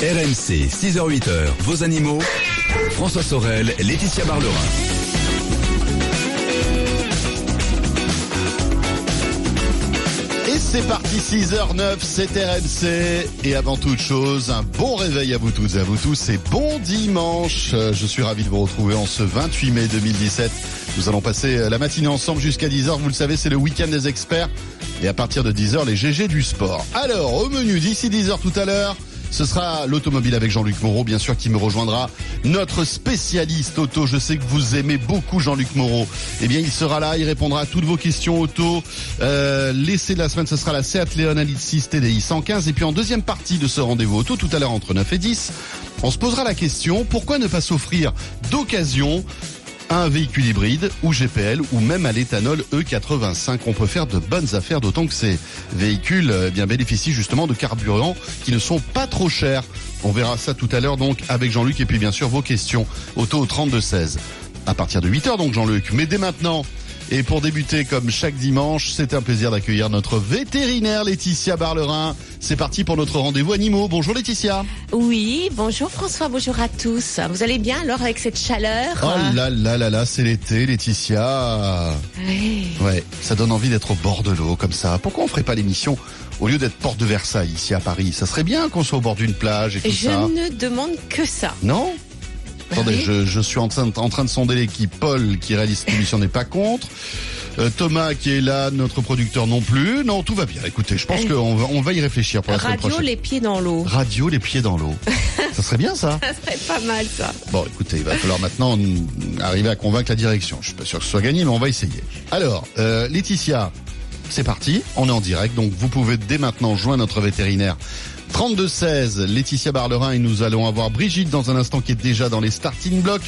RMC, 6h-8h, vos animaux. François Sorel, Laetitia Barlerin. Et c'est parti, 6h09, c'est RMC. Et avant toute chose, un bon réveil à vous toutes et à vous tous et bon dimanche. Euh, Je suis ravi de vous retrouver en ce 28 mai 2017. Nous allons passer la matinée ensemble jusqu'à 10h. Vous le savez, c'est le week-end des experts. Et à partir de 10h, les GG du sport. Alors, au menu d'ici 10h tout à l'heure, ce sera l'automobile avec Jean-Luc Moreau, bien sûr, qui me rejoindra. Notre spécialiste auto, je sais que vous aimez beaucoup Jean-Luc Moreau. Eh bien, il sera là, il répondra à toutes vos questions auto. Euh, L'essai de la semaine, ce sera la Seat Leon Elite 6 TDI 115. Et puis en deuxième partie de ce rendez-vous auto, tout à l'heure entre 9 et 10, on se posera la question, pourquoi ne pas s'offrir d'occasion un véhicule hybride ou GPL ou même à l'éthanol E85. On peut faire de bonnes affaires, d'autant que ces véhicules eh bien bénéficient justement de carburants qui ne sont pas trop chers. On verra ça tout à l'heure donc avec Jean-Luc et puis bien sûr vos questions auto au 32 16 à partir de 8h donc Jean-Luc. Mais dès maintenant et pour débuter comme chaque dimanche, c'est un plaisir d'accueillir notre vétérinaire Laetitia Barlerin. C'est parti pour notre rendez-vous animaux. Bonjour Laetitia. Oui, bonjour François, bonjour à tous. Vous allez bien alors avec cette chaleur Oh là là là là, c'est l'été Laetitia. Oui. Ouais, ça donne envie d'être au bord de l'eau comme ça. Pourquoi on ferait pas l'émission au lieu d'être porte de Versailles ici à Paris? Ça serait bien qu'on soit au bord d'une plage et tout Je ça. ne demande que ça. Non? Attendez, oui. je, je suis en train, de- en train de sonder l'équipe. Paul, qui réalise cette émission, n'est pas contre. Euh, Thomas, qui est là, notre producteur non plus. Non, tout va bien. Écoutez, je pense qu'on va, on va y réfléchir pour la semaine Radio prochaine. les pieds dans l'eau. Radio, les pieds dans l'eau. ça serait bien ça Ça serait pas mal ça. Bon, écoutez, il va falloir maintenant arriver à convaincre la direction. Je suis pas sûr que ce soit gagné, mais on va essayer. Alors, euh, Laetitia, c'est parti. On est en direct, donc vous pouvez dès maintenant joindre notre vétérinaire. 32-16, Laetitia Barlerin et nous allons avoir Brigitte dans un instant qui est déjà dans les starting blocks.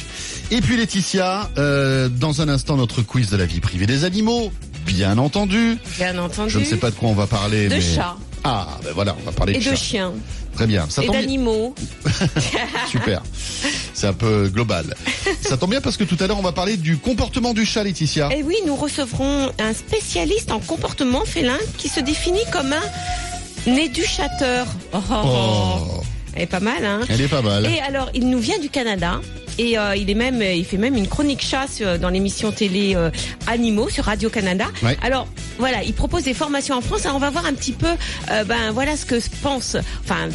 Et puis Laetitia, euh, dans un instant notre quiz de la vie privée des animaux, bien entendu. Bien entendu. Je ne sais pas de quoi on va parler. De mais... chats. Ah, ben voilà, on va parler Et de de chats. chiens. Très bien. Ça et d'animaux. Super. C'est un peu global. Ça tombe bien parce que tout à l'heure, on va parler du comportement du chat, Laetitia. Et oui, nous recevrons un spécialiste en comportement félin qui se définit comme un éducateur. Oh, Oh, Elle est pas mal, hein elle est pas mal. Et alors, il nous vient du Canada. Et euh, il est même, il fait même une chronique chasse dans l'émission télé euh, Animaux sur Radio Canada. Ouais. Alors voilà, il propose des formations en France. Alors on va voir un petit peu, euh, ben voilà ce que se pense, enfin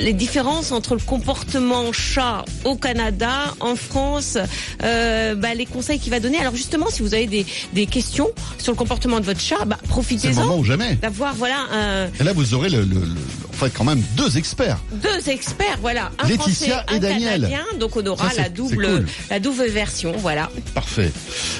les différences entre le comportement chat au Canada, en France, euh, ben, les conseils qu'il va donner. Alors justement, si vous avez des, des questions sur le comportement de votre chat, ben, profitez-en d'avoir voilà un, Et là, vous aurez le, le- le- en fait quand même deux experts. deux experts, voilà, un Laetitia français, et un Daniel. canadien. Donc on aura Ça, la double, cool. la double version, voilà. Parfait.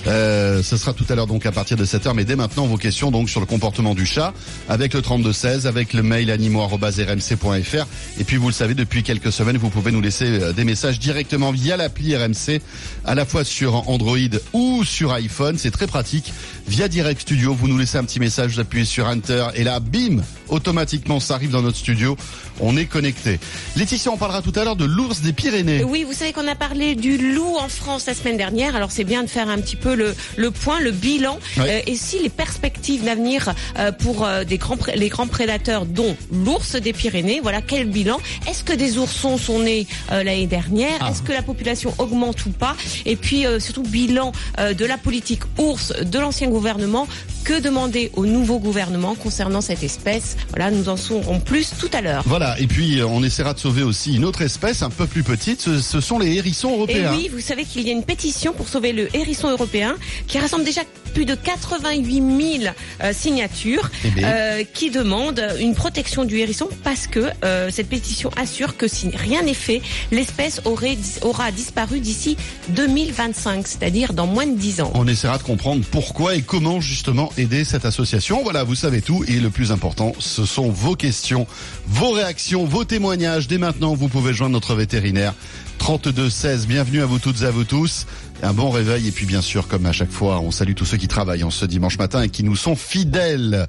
Euh, ce sera tout à l'heure donc à partir de 7h, mais dès maintenant vos questions donc sur le comportement du chat avec le 3216, avec le mail animaux@rmc.fr et puis vous le savez depuis quelques semaines vous pouvez nous laisser euh, des messages directement via l'appli RMC à la fois sur Android ou sur iPhone, c'est très pratique. Via Direct Studio, vous nous laissez un petit message, vous appuyez sur Enter et là bim, automatiquement ça arrive dans notre studio. On est connecté. Laetitia, on parlera tout à l'heure de l'ours des Pyrénées. Oui, vous savez qu'on a parlé du loup en France la semaine dernière, alors c'est bien de faire un petit peu le, le point, le bilan, Ouais. euh, et si les perspectives d'avenir euh, pour euh, des grands, pré- les grands prédateurs, dont l'ours des Pyrénées, voilà, quel bilan? Est-ce que des oursons sont nés l'année dernière? Ah. Est-ce que la population augmente ou pas? Et puis surtout bilan de la politique ours de l'ancien gouvernement. Que demander au nouveau gouvernement concernant cette espèce Voilà, nous en saurons plus tout à l'heure. Voilà, et puis euh, on essaiera de sauver aussi une autre espèce un peu plus petite, ce, ce sont les hérissons Et européens. oui, vous savez qu'il y a une pétition pour sauver le hérisson européen qui rassemble déjà plus de 88 000 euh, signatures Eh euh, qui demandent une protection du hérisson parce que euh, cette pétition assure que si rien n'est fait, l'espèce aura disparu d'ici 2025, c'est-à-dire dans moins de 10 ans. On essaiera de comprendre pourquoi et comment justement aider cette association. Voilà, vous savez tout et le plus important, ce sont vos questions, vos réactions, vos témoignages. Dès maintenant, vous pouvez joindre notre vétérinaire 32 16. Bienvenue à vous toutes et à vous tous. Un bon réveil et puis bien sûr, comme à chaque fois, on salue tous ceux qui travaillent en ce dimanche matin et qui nous sont fidèles.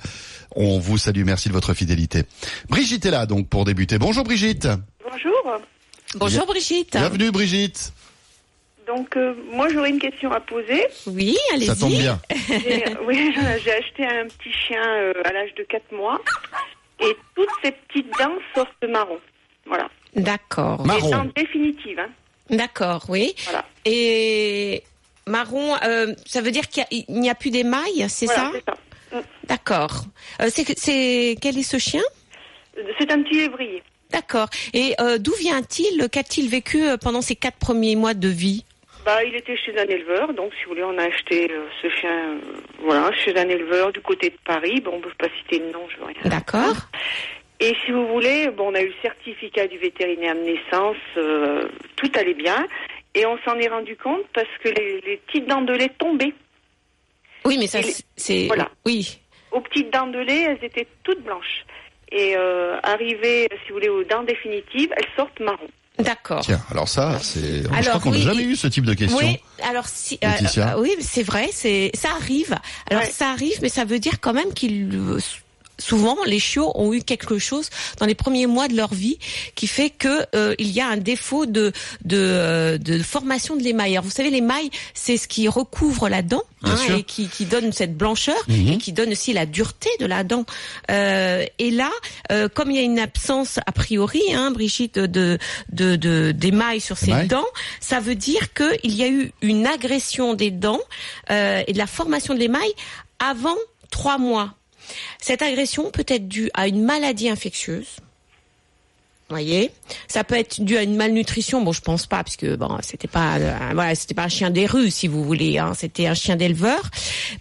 On vous salue, merci de votre fidélité. Brigitte est là donc pour débuter. Bonjour Brigitte. Bonjour. Bonjour Brigitte. Bienvenue Brigitte. Donc euh, moi j'aurais une question à poser. Oui, allez-y. Ça tombe bien. J'ai oui, j'ai acheté un petit chien euh, à l'âge de 4 mois et toutes ses petites dents sortent marron. Voilà. D'accord. Marron. Les dents définitives. Hein. D'accord, oui. Voilà. Et marron, euh, ça veut dire qu'il a- n'y a, plus d'émail, c'est Voilà, ça c'est ça. Mm. D'accord. Euh, c'est, que- c'est quel est ce chien C'est un petit lévrier. D'accord. Et euh, d'où vient-il Qu'a-t-il vécu euh, pendant ces quatre premiers mois de vie Bah, il était chez un éleveur, donc si vous voulez, on a acheté euh, ce chien, euh, voilà, chez un éleveur du côté de Paris. Bon, on ne peut pas citer le nom, je veux rien. D'accord. Et si vous voulez, bon, on a eu le certificat du vétérinaire de naissance, euh, tout allait bien, et on s'en est rendu compte parce que les, les petites dents de lait tombaient. Oui, mais ça, c'est- voilà. Oui. Aux petites dents de lait, elles étaient toutes blanches. Et arrivées, si vous voulez, aux dents définitives, elles sortent marron. D'accord. Tiens, alors ça, c'est. je Alors, crois qu'on n'a oui, jamais eu ce type de question. Oui, alors si, euh, oui, c'est vrai, c'est ça arrive. Alors Ouais. ça arrive, mais ça veut dire quand même qu'il euh, souvent les chiots ont eu quelque chose dans les premiers mois de leur vie qui fait que euh, il y a un défaut de de, euh, de formation de l'émail. Alors vous savez l'émail, c'est ce qui recouvre la dent hein, et qui, qui donne cette blancheur Mhm. et qui donne aussi la dureté de la dent. Euh, et là, euh, comme il y a une absence a priori, hein, Brigitte, de de de d'émail sur ces Émail. dents, ça veut dire que il y a eu une agression des dents euh, et de la formation de l'émail avant trois mois. Cette agression peut être due à une maladie infectieuse. Voyez, ça peut être dû à une malnutrition. Bon, je pense pas, parce que bon, c'était pas, euh, voilà, c'était pas un chien des rues, si vous voulez. Hein, c'était un chien d'éleveur.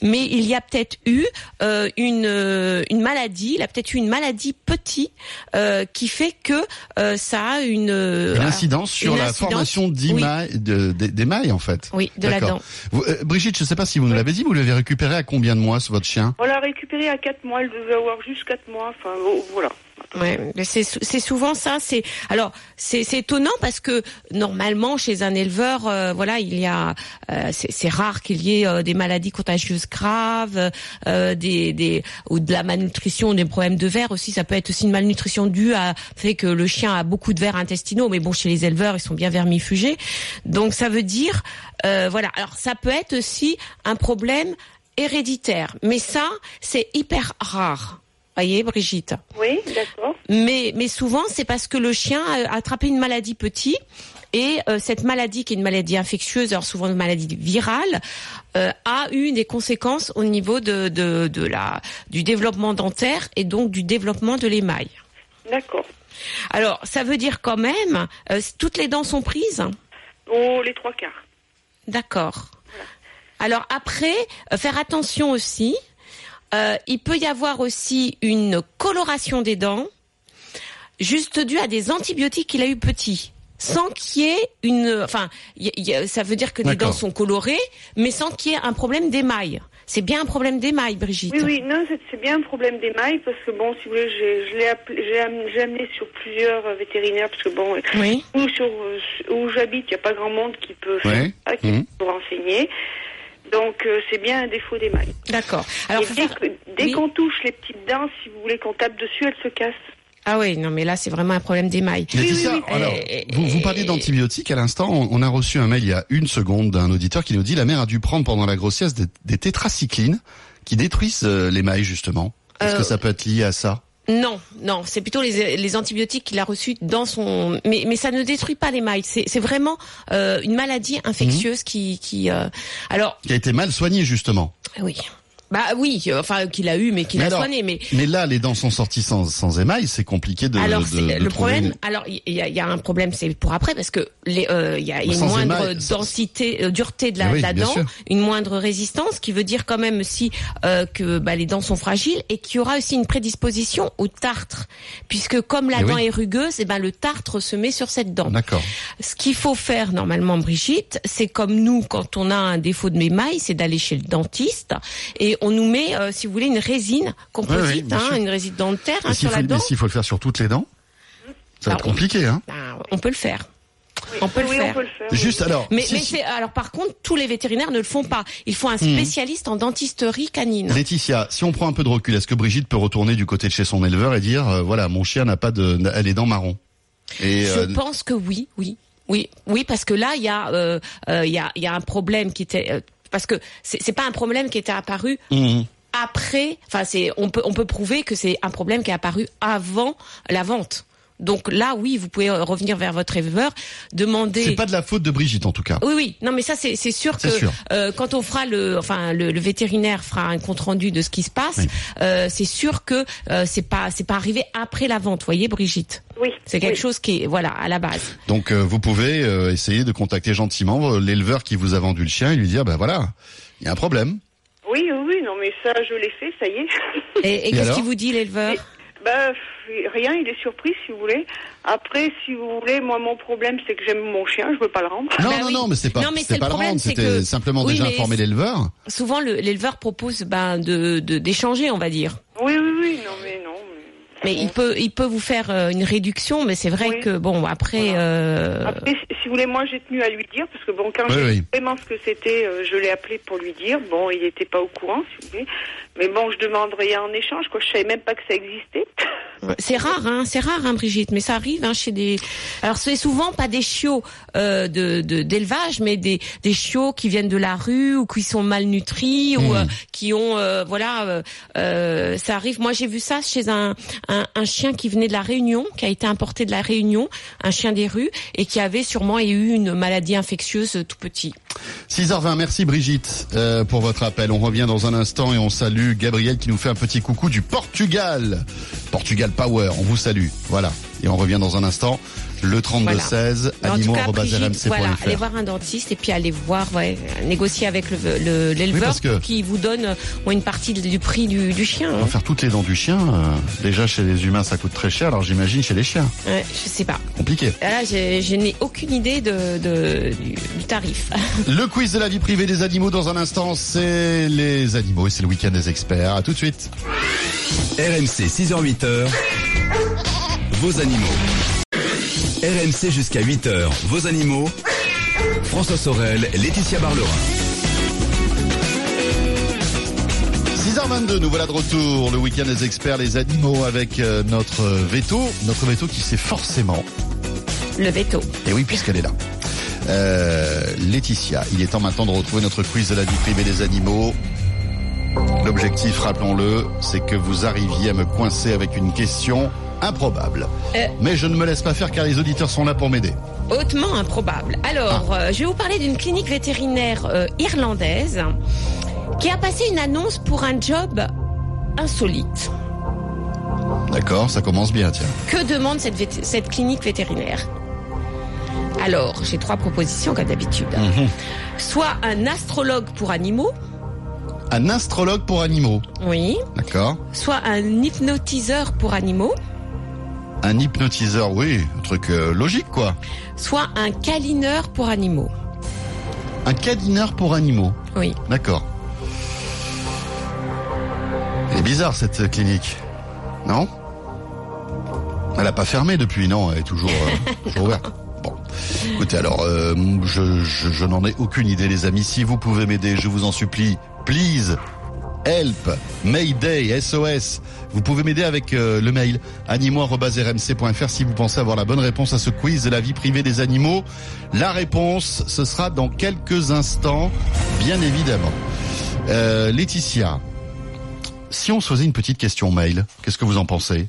Mais il y a peut-être eu euh, une euh, une maladie. Il a peut-être eu une maladie petit euh, qui fait que euh, ça a une euh, Une incidence sur une la incidence, formation d'émail, de- de- d'émail en fait. Oui, de la D'accord. dent. Vous, euh, Brigitte, je ne sais pas si vous nous l'avez dit, vous l'avez récupéré à combien de mois, ce votre chien? On l'a récupéré à 4 mois, elle devait avoir juste 4 mois, enfin oh, voilà. Ouais, c'est sou- c'est souvent ça. C'est alors c'est étonnant parce que normalement chez un éleveur, euh, voilà, il y a euh, c'est c'est rare qu'il y ait euh, des maladies contagieuses graves, euh, des des ou de la malnutrition, des problèmes de verre aussi. Ça peut être aussi une malnutrition due à fait que le chien a beaucoup de vers intestinaux, mais bon chez les éleveurs ils sont bien vermifugés. Donc ça veut dire euh, voilà. Alors ça peut être aussi un problème héréditaire, mais ça c'est hyper rare. Voyez Brigitte. Oui, d'accord. Mais, mais souvent, c'est parce que le chien a attrapé une maladie petit. Et euh, cette maladie, qui est une maladie infectieuse, alors souvent une maladie virale, euh, a eu des conséquences au niveau de, de, de la, du développement dentaire et donc du développement de l'émail. D'accord. Alors, ça veut dire quand même, euh, toutes les dents sont prises? Oh, les trois quarts. D'accord. Alors après, faire attention aussi. Euh, il peut y avoir aussi une coloration des dents, juste due à des antibiotiques qu'il a eu petit, sans qu'il y ait une. Enfin, y- ça veut dire que les dents sont colorées, mais sans qu'il y ait un problème d'émail. C'est bien un problème d'émail, Brigitte. Oui, oui, non, c'est- bien un problème d'émail parce que bon, si vous voulez, j'ai- je l'ai appelé- j'ai am- j'ai amené sur plusieurs euh, vétérinaires parce que bon, Oui. où, sur, euh, où j'habite, il n'y a pas grand monde qui peut faire ça, qui Mhm. peut renseigner. Donc euh, c'est bien un défaut d'émail. D'accord. Alors, dès faire- que- dès oui. qu'on touche les petites dents, si vous voulez qu'on tape dessus, elles se cassent. Ah oui, non, mais là, c'est vraiment un problème d'émail. Oui, oui. alors, Et- vous, vous parliez d'antibiotiques à l'instant. On, on a reçu un mail il y a une seconde d'un auditeur qui nous dit la mère a dû prendre pendant la grossesse des, des tétracyclines qui détruisent euh, l'émail justement. Est-ce Euh, que ça peut être lié à ça? Non, non, c'est plutôt les, les antibiotiques qu'il a reçus dans son. Mais, mais ça ne détruit pas l'émail. C'est c'est vraiment euh, une maladie infectieuse qui qui. euh, Alors Qui a été mal soigné justement. oui. Bah oui, euh, enfin qu'il a eu, mais qu'il a alors, soigné. Mais Mais là, les dents sont sorties sans, sans émail, c'est compliqué de. alors de- le problème, une- alors il y, a- y a un problème, c'est pour après parce que les, euh, il y a, il y a une Sans moindre émail, densité, euh, dureté de la, Mais oui, de la bien dent, sûr. une moindre résistance, qui veut dire quand même aussi euh, que bah, les dents sont fragiles et qu'il y aura aussi une prédisposition au tartre, puisque comme la Eh dent oui. est rugueuse, et ben le tartre se met sur cette dent. D'accord. Ce qu'il faut faire normalement, Brigitte, c'est comme nous, quand on a un défaut de émail, c'est d'aller chez le dentiste et on nous met, euh, si vous voulez, une résine Oui, oui, composite, hein, une résine dentaire hein, sur faut, la mais dent. s'il faut le faire sur toutes les dents, ça va Bah, être compliqué, hein. Ben, on peut le faire. On peut le oui, faire. on peut le faire. oui. Juste alors. Mais, si- mais si- c'est alors par contre tous les vétérinaires ne le font pas. Il faut un Hmm. spécialiste en dentisterie canine. Laetitia, si on prend un peu de recul, est-ce que Brigitte peut retourner du côté de chez son éleveur et dire, euh, voilà, mon chien n'a pas de, elle a les dents marron. Et Je euh, pense que oui, oui, oui, oui, parce que là il y a euh, euh, y a il y a un problème qui était euh, parce que c'est pas un problème qui était apparu mhm. après. Enfin c'est on peut on peut prouver que c'est un problème qui est apparu avant la vente. Donc là oui vous pouvez euh, revenir vers votre éleveur demander. c'est pas de la faute de Brigitte en tout cas. Oui, oui. Non, mais ça, c'est c'est sûr que sûr. euh, quand on fera le, enfin, le, le vétérinaire fera un compte rendu de ce qui se passe, Oui. euh, c'est sûr que euh, c'est pas, c'est pas arrivé après la vente. Voyez, Brigitte? Oui. C'est quelque oui. chose qui est, voilà, à la base. Donc euh, vous pouvez euh, essayer de contacter gentiment l'éleveur qui vous a vendu le chien et lui dire, ben voilà, il y a un problème. Oui, oui, oui, non, mais ça, je l'ai fait, ça y est. Et, et qu'est-ce qu'il vous dit l'éleveur? Bah, rien, il est surpris, si vous voulez. Après, si vous voulez, moi, mon problème, c'est que j'aime mon chien, je veux pas le rendre. Non, Bah non, oui. non, mais c'est pas, Non, mais c'est pas le le problème, rendre, c'est c'était que- simplement Oui, déjà informer l'éleveur. Souvent, le- l'éleveur propose ben de de- d'échanger, on va dire. Oui, oui, oui, non, mais non. Mais il peut, il peut vous faire euh, une réduction, mais c'est vrai Oui. que bon, après, Voilà. euh, Après, si vous voulez, moi, j'ai tenu à lui dire, parce que bon, quand Oui, j'ai oui. vu vraiment ce que c'était, euh, je l'ai appelé pour lui dire. Bon, il n'était pas au courant, si vous voulez. Mais bon, je demande rien en échange, quoi. Je savais même pas que ça existait. C'est rare, hein, c'est rare, hein, Brigitte, mais ça arrive hein, chez des. Alors c'est souvent pas des chiots euh, de de- d'élevage, mais des des chiots qui viennent de la rue ou qui sont malnutris ou euh, qui ont euh, voilà. euh, euh, ça arrive. Moi j'ai vu ça chez un, un un chien qui venait de la Réunion, qui a été importé de la Réunion, un chien des rues et qui avait sûrement eu une maladie infectieuse tout petit. 6h20, merci Brigitte euh, pour votre appel. On revient dans un instant et on salue Gabriel qui nous fait un petit coucou du Portugal. Portugal Power, on vous salue. Voilà. Et on revient dans un instant. Le 3216, Mais en tout cas, Brigitte, animaux.rmc.fr. voilà, allez voir un dentiste et puis allez voir, ouais, négocier avec le le- l'éleveur parce que- qui vous donne euh, une partie du prix du, du chien. On hein. va faire toutes les dents du chien. euh, déjà chez les humains ça coûte très cher, alors j'imagine chez les chiens. Ouais, je sais pas. Compliqué. Là, j'ai- je n'ai aucune idée de, de- du, du tarif. Le quiz de la vie privée des animaux dans un instant, c'est les animaux et c'est le week-end des experts. À tout de suite. RMC 6h-8h, vos animaux. RMC jusqu'à 8h, vos animaux. François Sorel, Laetitia Barlerin. 6h22, nous voilà de retour. Le week-end des experts, les animaux avec euh, notre veto. Notre veto qui sait forcément Le veto. Et oui, puisqu'elle est là. Euh, Laetitia, il est temps maintenant de retrouver notre quiz de la vie privée des animaux. L'objectif, rappelons-le, c'est que vous arriviez à me coincer avec une question improbable. Euh. Mais je ne me laisse pas faire car les auditeurs sont là pour m'aider. Hautement improbable. Alors, Ah. euh, je vais vous parler d'une clinique vétérinaire euh, irlandaise qui a passé une annonce pour un job insolite. D'accord, ça commence bien, tiens. Que demande cette, clinique vétérinaire? Alors, j'ai trois propositions comme d'habitude. Mhm. Soit un astrologue pour animaux, Un astrologue pour animaux. oui. D'accord. Soit un hypnotiseur pour animaux, Un hypnotiseur, oui, un truc euh, logique, quoi. soit un câlineur pour animaux. Un câlineur pour animaux. Oui. D'accord. Elle est bizarre cette clinique, non? Elle a pas fermé depuis, non? Elle est toujours, euh, toujours ouverte. Bon, écoutez, alors, euh, je, je, je n'en ai aucune idée, les amis. Si vous pouvez m'aider, je vous en supplie, please, help, Mayday, SOS. Vous pouvez m'aider avec euh, le mail animaux.rmc.fr si vous pensez avoir la bonne réponse à ce quiz de la vie privée des animaux. La réponse, ce sera dans quelques instants, bien évidemment. Euh, Laetitia, si on se faisait une petite question mail, qu'est-ce que vous en pensez?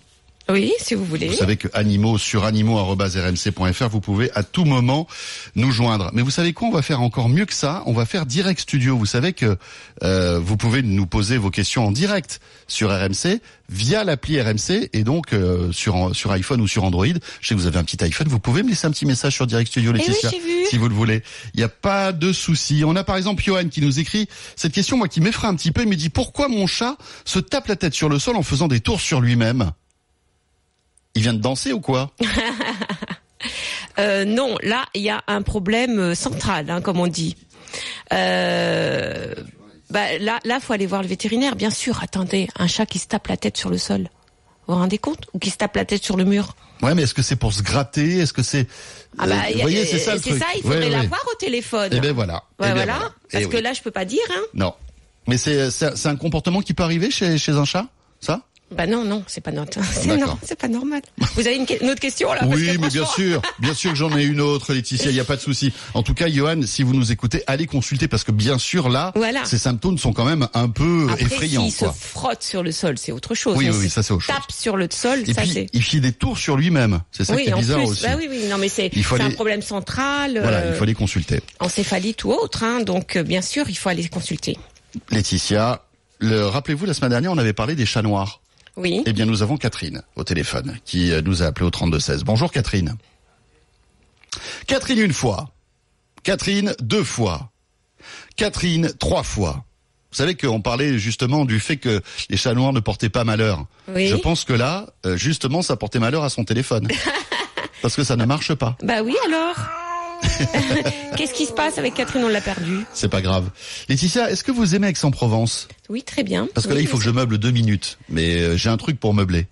Oui, si vous voulez. Vous savez que animaux sur animaux@rmc.fr, vous pouvez à tout moment nous joindre. Mais vous savez quoi On va faire encore mieux que ça. On va faire direct studio. Vous savez que euh, vous pouvez nous poser vos questions en direct sur RMC via l'appli RMC et donc euh, sur sur iPhone ou sur Android. Je sais que vous avez un petit iPhone. Vous pouvez me laisser un petit message sur Direct Studio, Eh oui, Laetitia, vu. si vous le voulez. Il n'y a pas de souci. On a par exemple Johan qui nous écrit cette question, moi qui m'effraie un petit peu. Il me dit pourquoi mon chat se tape la tête sur le sol en faisant des tours sur lui-même? Il vient de danser ou quoi Euh, non, là, il y a un problème euh, central, hein, comme on dit. Euh, bah, là, là, faut aller voir le vétérinaire, bien sûr. Attendez, un chat qui se tape la tête sur le sol. Vous vous rendez compte Ou qui se tape la tête sur le mur Ouais, mais est-ce que c'est pour se gratter Est-ce que c'est Ah bah, Euh, Vous voyez, c'est ça le c'est truc. ça, il faudrait Ouais, la ouais. voir au téléphone. Eh ben voilà. Ouais, Eh ben voilà. voilà. Parce Eh que oui. là, je peux pas dire. Hein. Non. Mais c'est c'est c'est un comportement qui peut arriver chez chez un chat, ça? Bah non, non, c'est pas notre. C'est D'accord. non, c'est pas normal. Vous avez une, autre question là Oui, que mais bien sûr, bien sûr que j'en ai une autre, Laetitia, il n'y a pas de souci. En tout cas, Johan, si vous nous écoutez, allez consulter parce que bien sûr là, Voilà. ces symptômes sont quand même un peu Après, effrayants. s'il se frotte sur le sol, c'est autre chose. Oui, Mais oui, ça, c'est autre chose. Tape sur le sol, Et ça puis, c'est. il fait des tours sur lui-même. C'est ça qui Oui, est en bizarre plus. aussi. Bah oui, oui, non, mais c'est Il faut c'est un problème central, Voilà, euh, il faut aller consulter. encéphalite ou autre, hein, donc euh, bien sûr, il faut aller consulter. Laetitia, le, rappelez-vous, la semaine dernière, on avait parlé des chats noirs. Oui. Eh bien, nous avons Catherine au téléphone qui euh, nous a appelé au 3216. Bonjour Catherine. Catherine une fois. Catherine deux fois. Catherine trois fois. Vous savez qu'on parlait justement du fait que les chats noirs ne portaient pas malheur. Oui. Je pense que là, euh, justement, ça portait malheur à son téléphone. Parce que ça ne marche pas. Bah oui, alors? Qu'est-ce qui se passe avec Catherine? On l'a perdue. C'est pas grave. Laetitia, est-ce que vous aimez Aix-en-Provence? Oui, très bien. Parce que Oui, là, il faut que je meuble deux minutes. Mais euh, j'ai un truc pour meubler.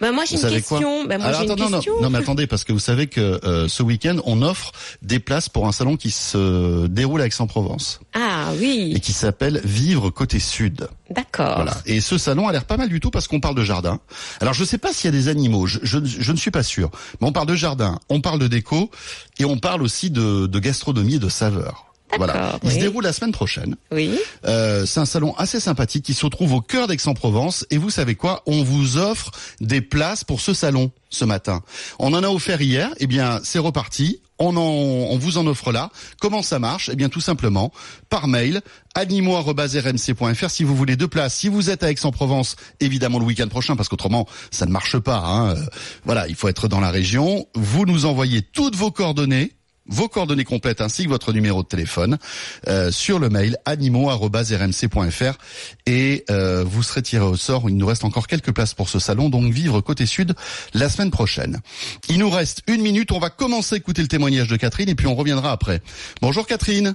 Bah moi j'ai une question. Bah moi Alors, j'ai une attends, non, non, question. non, mais attendez, parce que vous savez que euh, ce week-end, on offre des places pour un salon qui se déroule à Aix-en-Provence Ah et oui, qui s'appelle Vivre côté sud. d'accord. Voilà. Et ce salon a l'air pas mal du tout parce qu'on parle de jardin. Alors je sais pas s'il y a des animaux, je, je, je ne suis pas sûr. Mais on parle de jardin, on parle de déco et on parle aussi de, de gastronomie et de saveurs. Voilà. Il se déroule la semaine prochaine. Oui. Euh, c'est un salon assez sympathique qui se trouve au cœur d'Aix-en-Provence. Et vous savez quoi? On vous offre des places pour ce salon ce matin. On en a offert hier. Eh bien, c'est reparti. On, en, on vous en offre là. Comment ça marche? Eh bien, tout simplement par mail animaux@rmc.fr si vous voulez deux places. Si vous êtes à Aix-en-Provence, évidemment le week-end prochain, parce qu'autrement ça ne marche pas. Hein. Euh, Voilà, il faut être dans la région. Vous nous envoyez toutes vos coordonnées vos coordonnées complètes ainsi que votre numéro de téléphone euh, sur le mail animaux@rmc.fr et euh, vous serez tiré au sort. Il nous reste encore quelques places pour ce salon, donc vivre côté sud la semaine prochaine. Il nous reste une minute. On va commencer à écouter le témoignage de Catherine et puis on reviendra après. Bonjour Catherine.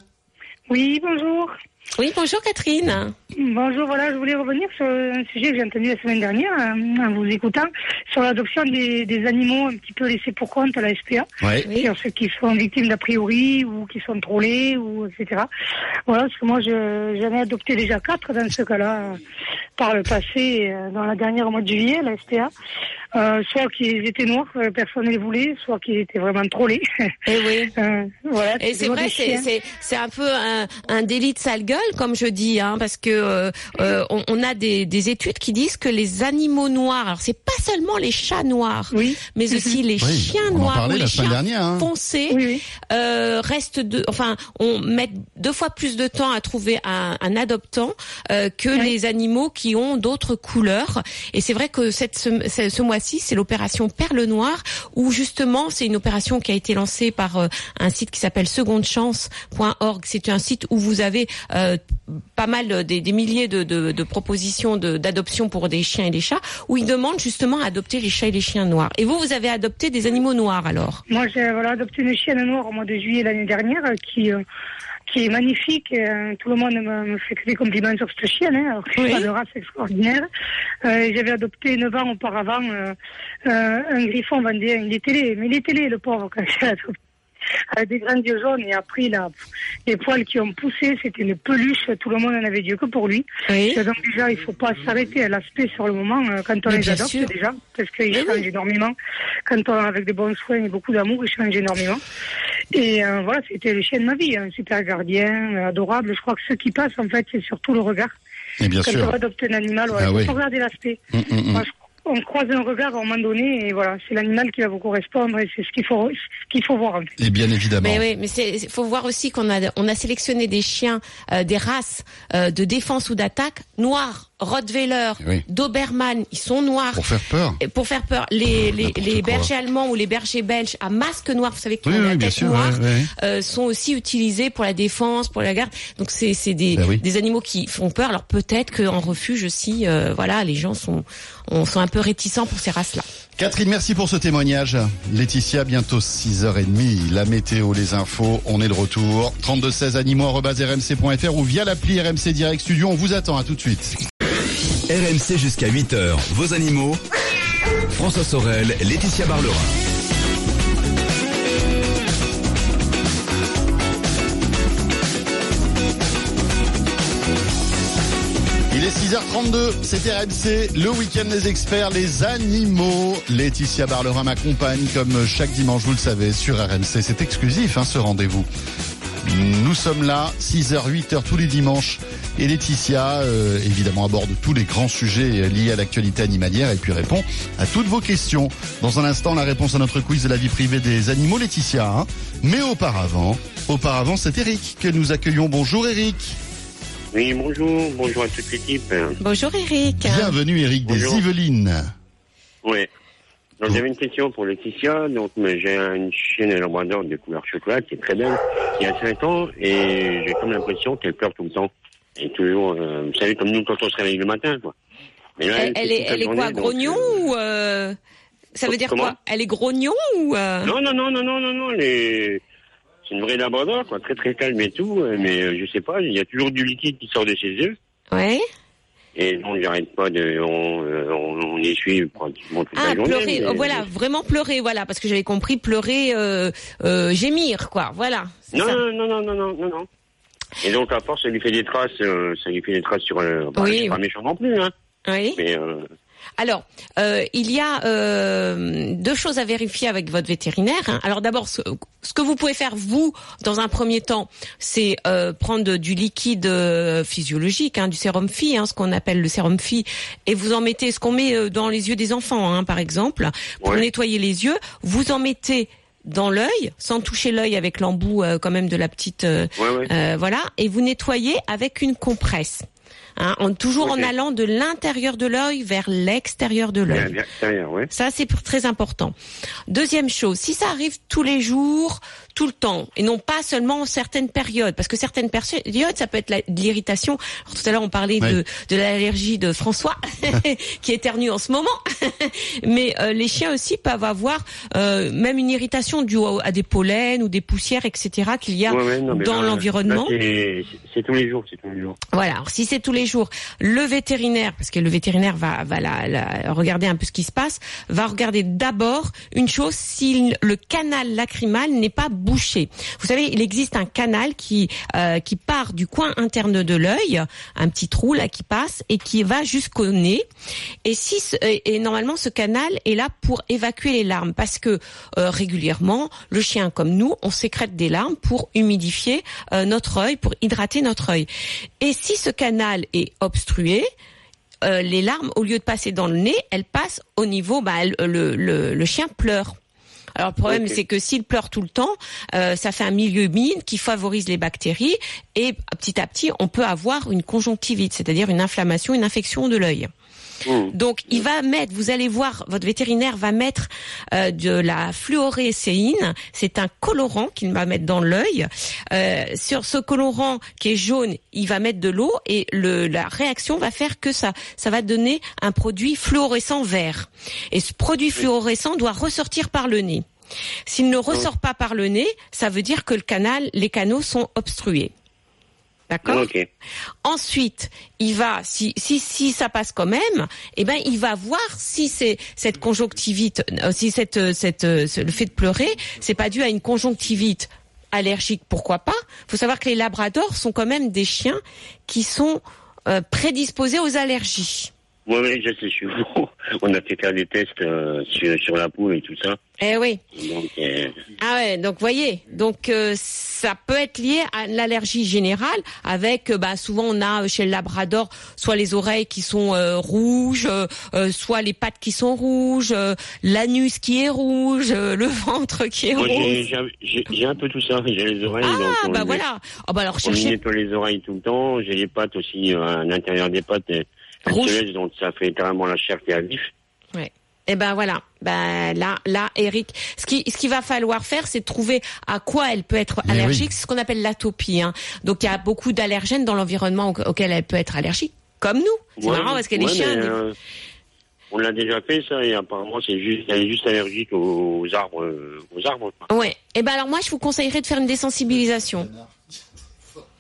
Oui, bonjour. Oui, bonjour Catherine. Bonjour, voilà, je voulais revenir sur un sujet que j'ai entendu la semaine dernière euh, en vous écoutant, sur l'adoption des, des animaux un petit peu laissés pour compte à la SPA, Ouais. Oui. sur ceux qui sont victimes d'a priori ou qui sont trollés, ou etc. Voilà, parce que moi, je- j'en ai adopté déjà quatre dans ce cas-là, par le passé, euh, dans la dernière au mois de juillet, à la SPA. Euh, soit qu'ils étaient noirs, euh, personne ne les voulait, soit qu'ils étaient vraiment trollés. Eh oui. Euh, voilà, Et c'est vrai, c'est c'est c'est un peu un, un délit de sale gueule, comme je dis, hein, parce que euh, euh, on, on a des, des études qui disent que les animaux noirs, alors c'est pas seulement les chats noirs, Oui. mais aussi les Oui, chiens noirs ou les chiens dernière, hein. foncés Oui, oui. euh, restent de, enfin, on met deux fois plus de temps à trouver un, un adoptant euh, que Oui. les animaux qui ont d'autres couleurs. Et c'est vrai que cette, ce, ce- ce c'est l'opération Perle Noire, où justement, c'est une opération qui a été lancée par euh, un site qui s'appelle secondechance.org. C'est un site où vous avez euh, pas mal des, milliers de, propositions d'adoption pour des chiens et des chats, où ils demandent justement à adopter les chats et les chiens noirs. Et vous, vous avez adopté des animaux noirs alors? Moi, j'ai adopté une chienne noire au mois de juillet l'année dernière euh, qui, qui est magnifique. euh, tout le monde me, me fait que des compliments sur cette chienne, hein, alors que Oui. de race extraordinaire. Euh, J'avais adopté 9 ans auparavant euh, euh, un griffon vendéen. Il était laid, mais il était laid, le pauvre, quand adopté. Avec des grands yeux jaunes et après là, les poils qui ont poussé, c'était une peluche, tout le monde en avait Dieu que pour lui. Oui. Donc déjà, il faut pas s'arrêter à l'aspect sur le moment euh, quand on Mais les adopte sûr. déjà, parce qu'ils changent oui. énormément. Quand on avec des bons soins et beaucoup d'amour, ils changent énormément. Et euh, voilà, c'était le chien de ma vie, un super gardien, euh, adorable. Je crois que ce qui passe, en fait, c'est surtout le regard. Et bien Quand sûr. on adopte un animal, ouais, Ah il oui. faut regarder l'aspect. Hum, hum, hum. Moi, je, on croise un regard à un moment donné et voilà, c'est l'animal qui va vous correspondre et c'est ce qu'il faut, ce qu'il faut voir. en fait. Et bien évidemment. Mais oui, mais c'est faut voir aussi qu'on a on a sélectionné des chiens, euh, des races euh, de défense ou d'attaque noirs, Rottweiler, Oui. Doberman, ils sont noirs. Pour faire peur. Et pour faire peur, les, les, N'importe les quoi. bergers allemands ou les bergers belges à masque noir, vous savez, qui Oui, ont oui, la bien tête sûr, noire, euh, sont aussi utilisés pour la défense, pour la garde. Donc c'est c'est des, Ben des animaux qui font peur. Alors peut-être qu'en refuge aussi, euh, voilà, les gens sont on, sont un peu réticents pour ces races-là. Catherine, merci pour ce témoignage. Laetitia, bientôt 6h30. La météo, les infos, on est de retour. 3216 animaux.rmc.fr ou via l'appli RMC Direct Studio. On vous attend. À tout de suite. RMC jusqu'à 8h. Vos animaux. François Sorel, Laetitia Barlerin. Il est 6h32, c'est RMC, le week-end des experts, les animaux. Laetitia Barlerin m'accompagne comme chaque dimanche, vous le savez, sur RMC. C'est exclusif, hein, ce rendez-vous. Nous sommes là, 6h, 8h tous les dimanches. Et Laetitia, euh, évidemment, aborde tous les grands sujets liés à l'actualité animalière et puis répond à toutes vos questions. Dans un instant, la réponse à notre quiz de la vie privée des animaux, Laetitia. hein. Mais auparavant, auparavant, c'est Eric que nous accueillons. Bonjour Eric. Oui, bonjour, bonjour à toute l'équipe. Bonjour Eric. Bienvenue Eric des. Yvelines. Ouais. Donc j'avais une question pour Laetitia. Donc j'ai une chienne labrador de couleur chocolat qui est très belle, qui a 5 ans et j'ai comme l'impression qu'elle pleure tout le temps. Et toujours, euh, vous savez, comme nous quand on se réveille le matin, quoi. Mais là, Elle, elle est, quoi, donc, grognon euh, ou euh, ça veut dire quoi? Elle est grognon ou euh, Non, non, non, non, non, non, non. C'est une vraie labrador, quoi, très très calme et tout, mais je sais pas, il y a toujours du liquide qui sort de ses yeux. Ouais. Et donc j'arrête pas de... On, euh, on, on essuie pratiquement toute Ah, la journée. pleurer, mais- oh, voilà, vraiment pleurer, voilà, parce que j'avais compris pleurer, euh, euh, gémir, quoi, voilà. Non, ça. non, non, non, non, non, non, non. Et donc, à force, ça lui fait des traces, euh, ça lui fait des traces sur, euh, bah, Oui. c'est pas méchant non plus, hein. Oui. Mais, euh, Alors, euh, il y a euh, deux choses à vérifier avec votre vétérinaire. hein. Alors d'abord, ce, ce que vous pouvez faire vous, dans un premier temps, c'est euh, prendre du liquide physiologique, hein, du sérum phi, hein, ce qu'on appelle le sérum phi, et vous en mettez ce qu'on met dans les yeux des enfants, hein, par exemple, pour Ouais. nettoyer les yeux. Vous en mettez dans l'œil, sans toucher l'œil avec l'embout euh, quand même de la petite, euh, ouais, ouais. euh, voilà, et vous nettoyez avec une compresse. Hein, en, toujours en allant de l'intérieur de l'œil vers l'extérieur de l'œil. ouais. Ça, c'est très important. Deuxième chose, si ça arrive tous les jours, tout le temps, et non pas seulement en certaines périodes, parce que certaines périodes, ça peut être la- de l'irritation. Tout à l'heure, on parlait de, de l'allergie de François, qui éternue en ce moment. Mais euh, les chiens aussi peuvent avoir euh, même une irritation due à des pollens ou des poussières, etc., qu'il y a Ouais, ouais, non, mais dans l'environnement. c'est tous les jours, c'est tous les jours. Voilà. Alors, si c'est tous les jours, le vétérinaire, parce que le vétérinaire va, va la, la- regarder un peu ce qui se passe, va regarder d'abord une chose si le canal lacrymal n'est pas bouché. Vous savez, il existe un canal qui euh, qui part du coin interne de l'œil, un petit trou là qui passe et qui va jusqu'au nez. Et si et normalement ce canal est là pour évacuer les larmes parce que euh, régulièrement le chien comme nous on sécrète des larmes pour humidifier euh, notre œil, pour hydrater notre œil. Et si ce canal est obstrué, euh, les larmes, au lieu de passer dans le nez, elles passent au niveau, bah, le, le, le chien pleure. Alors le problème, c'est que s'il pleure tout le temps, euh, ça fait un milieu humide qui favorise les bactéries et petit à petit, on peut avoir une conjonctivite, c'est-à-dire une inflammation, une infection de l'œil. Mmh. Donc, il va mettre, vous allez voir, votre vétérinaire va mettre euh, de la fluorécéine. C'est un colorant qu'il va mettre dans l'œil. Euh, sur ce colorant qui est jaune, il va mettre de l'eau et le, la réaction va faire que ça, ça va donner un produit fluorescent vert. Et ce produit fluorescent doit ressortir par le nez. S'il ne ressort pas par le nez, ça veut dire que le canal, les canaux sont obstrués. D'accord. Ensuite, il va, si, si, si ça passe quand même, eh ben, il va voir si c'est cette conjonctivite, euh, si cette, euh, cette, euh, le fait de pleurer, c'est pas dû à une conjonctivite allergique, pourquoi pas. Faut savoir que les labradors sont quand même des chiens qui sont euh, prédisposés aux allergies. Oui, oui, je sais, je suis bon. On a fait faire des tests euh, sur, sur la poule et tout ça. Eh oui. Donc, euh, Ah ouais, donc voyez, donc euh, ça peut être lié à l'allergie générale avec euh, bah souvent on a euh, chez le labrador soit les oreilles qui sont euh, rouges, soit les pattes qui sont rouges, euh, l'anus qui est rouge, euh, le ventre qui est moi, rouge. j'ai un peu tout ça. J'ai les oreilles. Ah on bah voilà. Ah bah alors On cherchez nettoie les oreilles tout le temps. J'ai les pattes aussi, euh, à l'intérieur des pattes. Rouge. donc ça fait carrément la chair qui est à vif. Eh ben voilà. Ben là, là, Eric, ce qui, ce qu'il va falloir faire, c'est de trouver à quoi elle peut être Mais allergique. oui. C'est ce qu'on appelle l'atopie. Hein. Donc il y a beaucoup d'allergènes dans l'environnement au- auquel elle peut être allergique, comme nous. C'est Ouais, marrant parce que les ouais, chiens. mais, des- euh, on l'a déjà fait ça et apparemment c'est juste, elle est juste allergique aux, aux arbres, euh, aux arbres. quoi. Ouais. Eh ben alors moi, je vous conseillerais de faire une désensibilisation.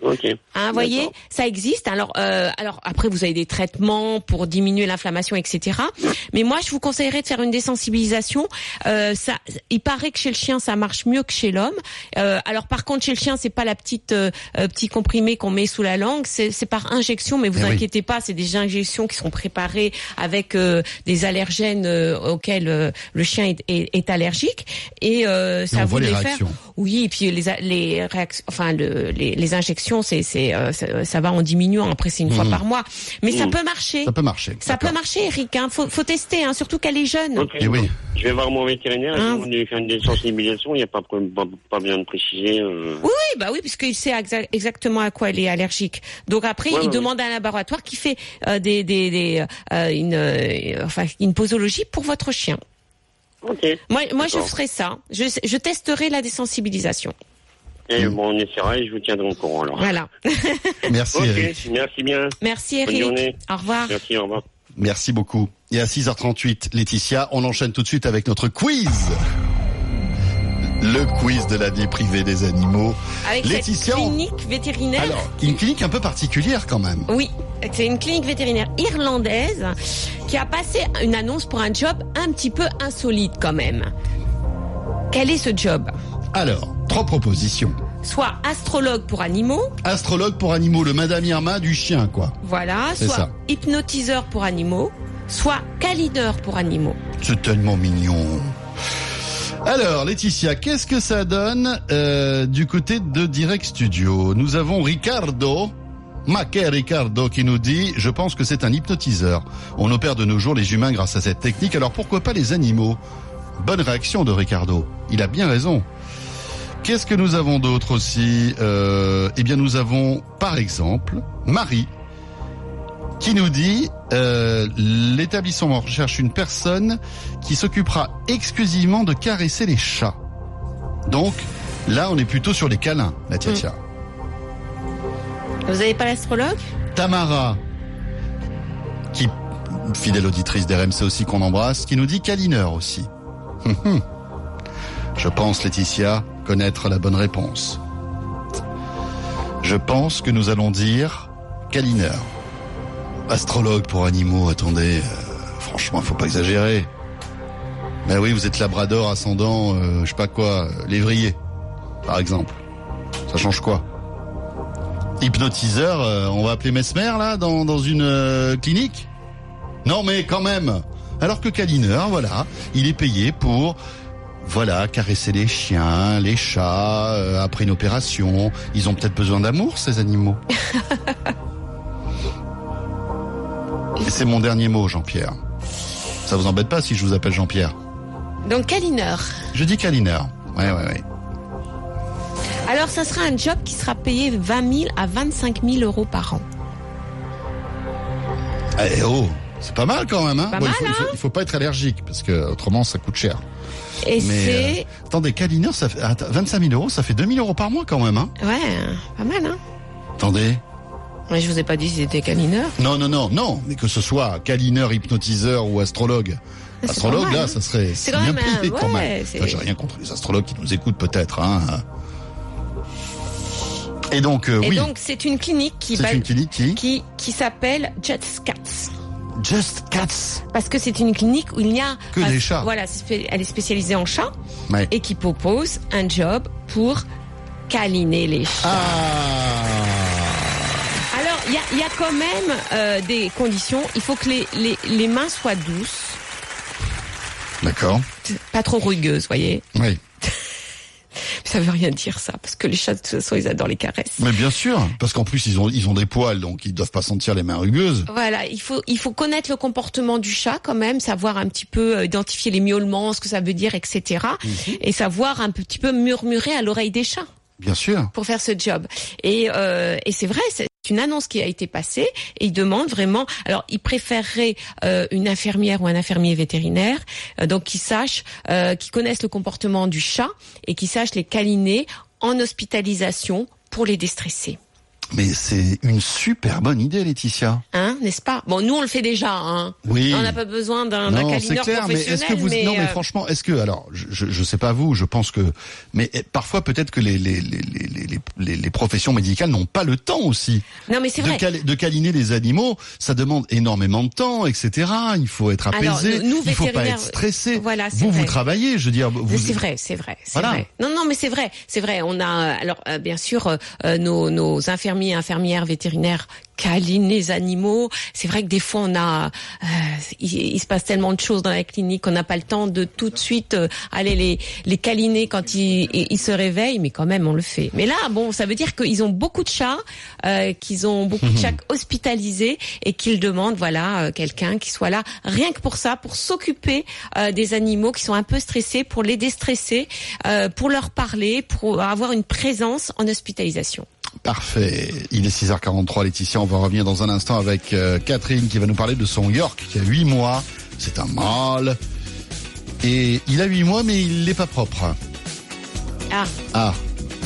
Ok. Hein, voyez, ça existe. Alors, euh, alors après, vous avez des traitements pour diminuer l'inflammation, etc. Mais moi, je vous conseillerais de faire une désensibilisation. Euh, ça, il paraît que chez le chien, ça marche mieux que chez l'homme. Euh, alors, par contre, chez le chien, c'est pas la petite euh, euh, petit comprimé qu'on met sous la langue, c'est c'est par injection. Mais vous Eh oui. inquiétez pas, c'est des injections qui sont préparées avec euh, des allergènes euh, auxquels euh, le chien est, est- est allergique. Et euh, ça vous les les faire. Oui, et puis les les réactions, enfin le, les, les injections, c'est c'est euh, ça, ça va en diminuant. Après, c'est une fois Mhm. par mois, mais ça Mhm. peut marcher. Ça peut marcher. Ça peut marcher, Eric. Hein. Faut, faut tester, hein, surtout qu'elle est jeune. Ok. Eh oui. Je vais voir mon vétérinaire. Hein. Je vais lui faire une désensibilisation. Il n'y a pas, pas, pas besoin de préciser. euh. Oui, bah oui, puisqu'il sait exa- exactement à quoi elle est allergique. Donc après, Ouais, il demande à un laboratoire qui fait euh, des, des, des euh, une, euh, enfin une posologie pour votre chien. Ok. Moi, moi, je ferai ça. Je, je testerai la désensibilisation. Et bon, on essaiera et je vous tiendrai au courant alors. Voilà. Merci Eric. merci bien. Merci, Bonne Eric. journée. Au revoir. Merci, au revoir. Merci beaucoup. Et à 6h38, Laetitia, on enchaîne tout de suite avec notre quiz. Le quiz de la vie privée des animaux. Avec Laetitia, cette clinique vétérinaire. Alors, une clinique un peu particulière quand même. Oui, c'est une clinique vétérinaire irlandaise qui a passé une annonce pour un job un petit peu insolite quand même. Quel est ce job? Alors, trois propositions. Soit astrologue pour animaux, Astrologue pour animaux, le Madame Irma du chien, quoi. voilà, soit ça. hypnotiseur pour animaux, soit câlineur pour animaux. C'est tellement mignon. Alors, Laetitia, qu'est-ce que ça donne euh, du côté de Direct Studio? Nous avons Ricardo, Maquet Ricardo, qui nous dit « Je pense que c'est un hypnotiseur. On opère de nos jours les humains grâce à cette technique, alors pourquoi pas les animaux ?» Bonne réaction de Ricardo. Il a bien raison. Qu'est-ce que nous avons d'autre aussi euh, Eh bien, nous avons, par exemple, Marie, qui nous dit euh, l'établissement recherche une personne qui s'occupera exclusivement de caresser les chats. Donc là, on est plutôt sur les câlins, la tia tia. Vous avez pas l'astrologue? Tamara, qui fidèle auditrice d'RMC aussi qu'on embrasse, qui nous dit câlineur aussi. Je pense, Laetitia, connaître la bonne réponse. Je pense que nous allons dire câlineur. Astrologue pour animaux, attendez, euh, franchement, faut pas exagérer. Ben oui, vous êtes labrador, ascendant, euh, je sais pas quoi, lévrier, par exemple. Ça change quoi? Hypnotiseur, euh, on va appeler Mesmer là, dans, dans une euh, clinique? Non mais quand même Alors que câlineur, voilà, il est payé pour... Voilà, caresser les chiens, les chats, euh, après une opération. Ils ont peut-être besoin d'amour, ces animaux. C'est mon dernier mot, Jean-Pierre. Ça vous embête pas si je vous appelle Jean-Pierre? Donc câlineur. Je dis câlineur. Ouais, ouais, ouais. Alors ça sera un job qui sera payé 20 000 à 25 000 euros par an. Eh oh, c'est pas mal quand même, hein, Pas Bon, mal, faut, il, faut, hein il faut pas être allergique, parce que autrement ça coûte cher. Et c'est... euh, attendez, câlineur, ça fait attends, 25 000 euros, ça fait 2 000 euros par mois quand même, hein Ouais, pas mal, hein Attendez. Mais je vous ai pas dit si c'était câlineur. Non, non, non, non, mais que ce soit câlineur, hypnotiseur ou astrologue. C'est Astrologue, mal, là, hein. ça serait C'est c'est quand bien même un- payé quand ouais, même. Enfin, J'ai rien contre les astrologues qui nous écoutent peut-être, hein. Et donc, euh, Et oui, donc c'est une clinique qui c'est va- une clinique qui... qui, qui s'appelle Just Cats. Just Cats. Parce que c'est une clinique où il n'y a Que des chats. Voilà, elle est spécialisée en chats Ouais. et qui propose un job pour câliner les chats. Ah Alors, il y a, il y a quand même euh, des conditions. Il faut que les, les, les mains soient douces, D'accord. pas trop rugueuses, voyez. Oui. Ça veut rien dire ça, parce que les chats de toute façon ils adorent les caresses. Mais bien sûr, parce qu'en plus ils ont ils ont des poils, donc ils doivent pas sentir les mains rugueuses. Voilà, il faut il faut connaître le comportement du chat quand même, savoir un petit peu euh, identifier les miaulements, ce que ça veut dire, etc. Et savoir un petit peu murmurer à l'oreille des chats. Bien sûr. pour faire ce job. Et, euh, et c'est vrai, c'est une annonce qui a été passée et ils demandent vraiment. Alors, ils préféreraient euh, une infirmière ou un infirmier vétérinaire, euh, donc qui sache, euh, qui connaissent le comportement du chat et qui sachent les câliner en hospitalisation pour les déstresser. Mais c'est une super bonne idée, Laetitia. Hein, n'est-ce pas? Bon, nous on le fait déjà. Hein. Oui. On n'a pas besoin d'un câlineur clair, mais est-ce que vous mais, non mais euh, franchement, est-ce que alors je, je je sais pas vous, je pense que mais eh, parfois peut-être que les les les les les, les, les professions médicales n'ont pas le temps aussi non, mais c'est vrai. cal- de câliner les animaux, ça demande énormément de temps, etc. Il faut être Alors, apaisé, nous, il faut pas être stressé. voilà, c'est vous vous vrai. travaillez, je veux dire, vous C'est vrai, c'est vrai, c'est Voilà. vrai. Non, non, mais c'est vrai, c'est vrai. On a, euh, alors euh, bien sûr, euh, nos, nos infirmiers, infirmières, vétérinaires câlinent les animaux. C'est vrai que des fois, on a, euh, il, il se passe tellement de choses dans la clinique qu'on n'a pas le temps de tout de suite euh, aller les les câliner quand ils, se réveillent, mais quand même, on le fait. Mais là, bon, ça veut dire qu'ils ont beaucoup de chats, euh, qu'ils ont beaucoup de chats hospitalisés et qu'ils demandent, voilà, quelqu'un qui soit là rien que pour ça, pour s'occuper des animaux qui sont un peu stressés, pour les déstresser, pour leur parler, pour avoir une présence en hospitalisation. Parfait. Il est 6h43, Laetitia. On va revenir dans un instant avec euh, Catherine qui va nous parler de son York qui a 8 mois. C'est un mâle. Et il a 8 mois, mais il n'est pas propre. Ah, Ah,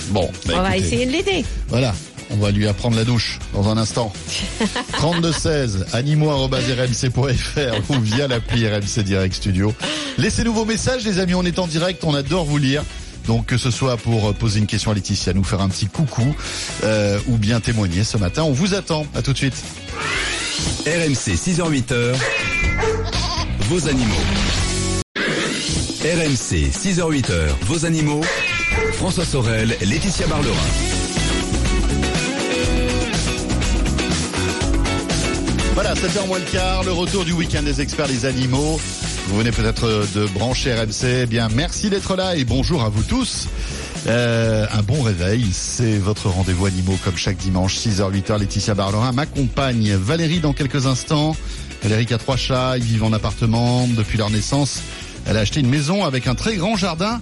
bon. bah, on va essayer de l'aider. Voilà. On va lui apprendre la douche dans un instant. 3216 animaux.rmc.fr ou via l'appli RMC Direct Studio. Laissez-nous vos messages, les amis. On est en direct. On adore vous lire. Donc que ce soit pour poser une question à Laetitia, nous faire un petit coucou euh, ou bien témoigner ce matin, on vous attend. À tout de suite. RMC 6h-8h, vos animaux. RMC 6h-8h, vos animaux. François Sorel, Laetitia Barlerin. Voilà, 7h moins le quart, le retour du week-end des experts des animaux. Vous venez peut-être de brancher RMC. Eh bien, merci d'être là et bonjour à vous tous. Euh, un bon réveil, c'est votre rendez-vous animaux comme chaque dimanche, 6h, 8h. Laetitia Barlerin m'accompagne. Valérie dans quelques instants. Valérie qui a trois chats, ils vivent en appartement depuis leur naissance. Elle a acheté une maison avec un très grand jardin.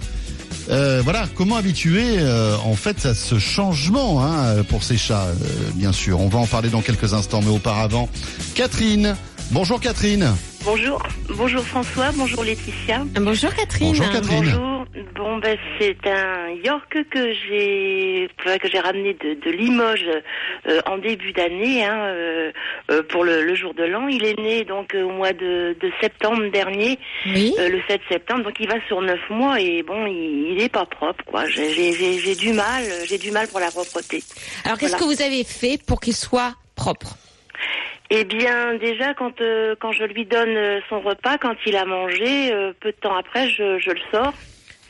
Euh, voilà, comment habituer euh, en fait à ce changement hein, pour ces chats, euh, bien sûr. On va en parler dans quelques instants, mais auparavant, Catherine. Bonjour Catherine. Bonjour, bonjour François, bonjour Laetitia. Bonjour Catherine. Bonjour Catherine. Bonjour. Bon ben c'est un York que j'ai enfin, que j'ai ramené de, de Limoges euh, en début d'année hein, euh, euh, pour le, le jour de l'an. Il est né donc au mois de, de septembre dernier, Oui. euh, le 7 septembre. Donc il va sur neuf mois et bon il, il est pas propre quoi. J'ai- J'ai j'ai- j'ai du mal, j'ai du mal pour la propreté. Alors qu'est-ce voilà. que vous avez fait pour qu'il soit propre? Eh bien, déjà, quand euh, quand je lui donne euh, son repas, quand il a mangé, euh, peu de temps après, je, je le sors.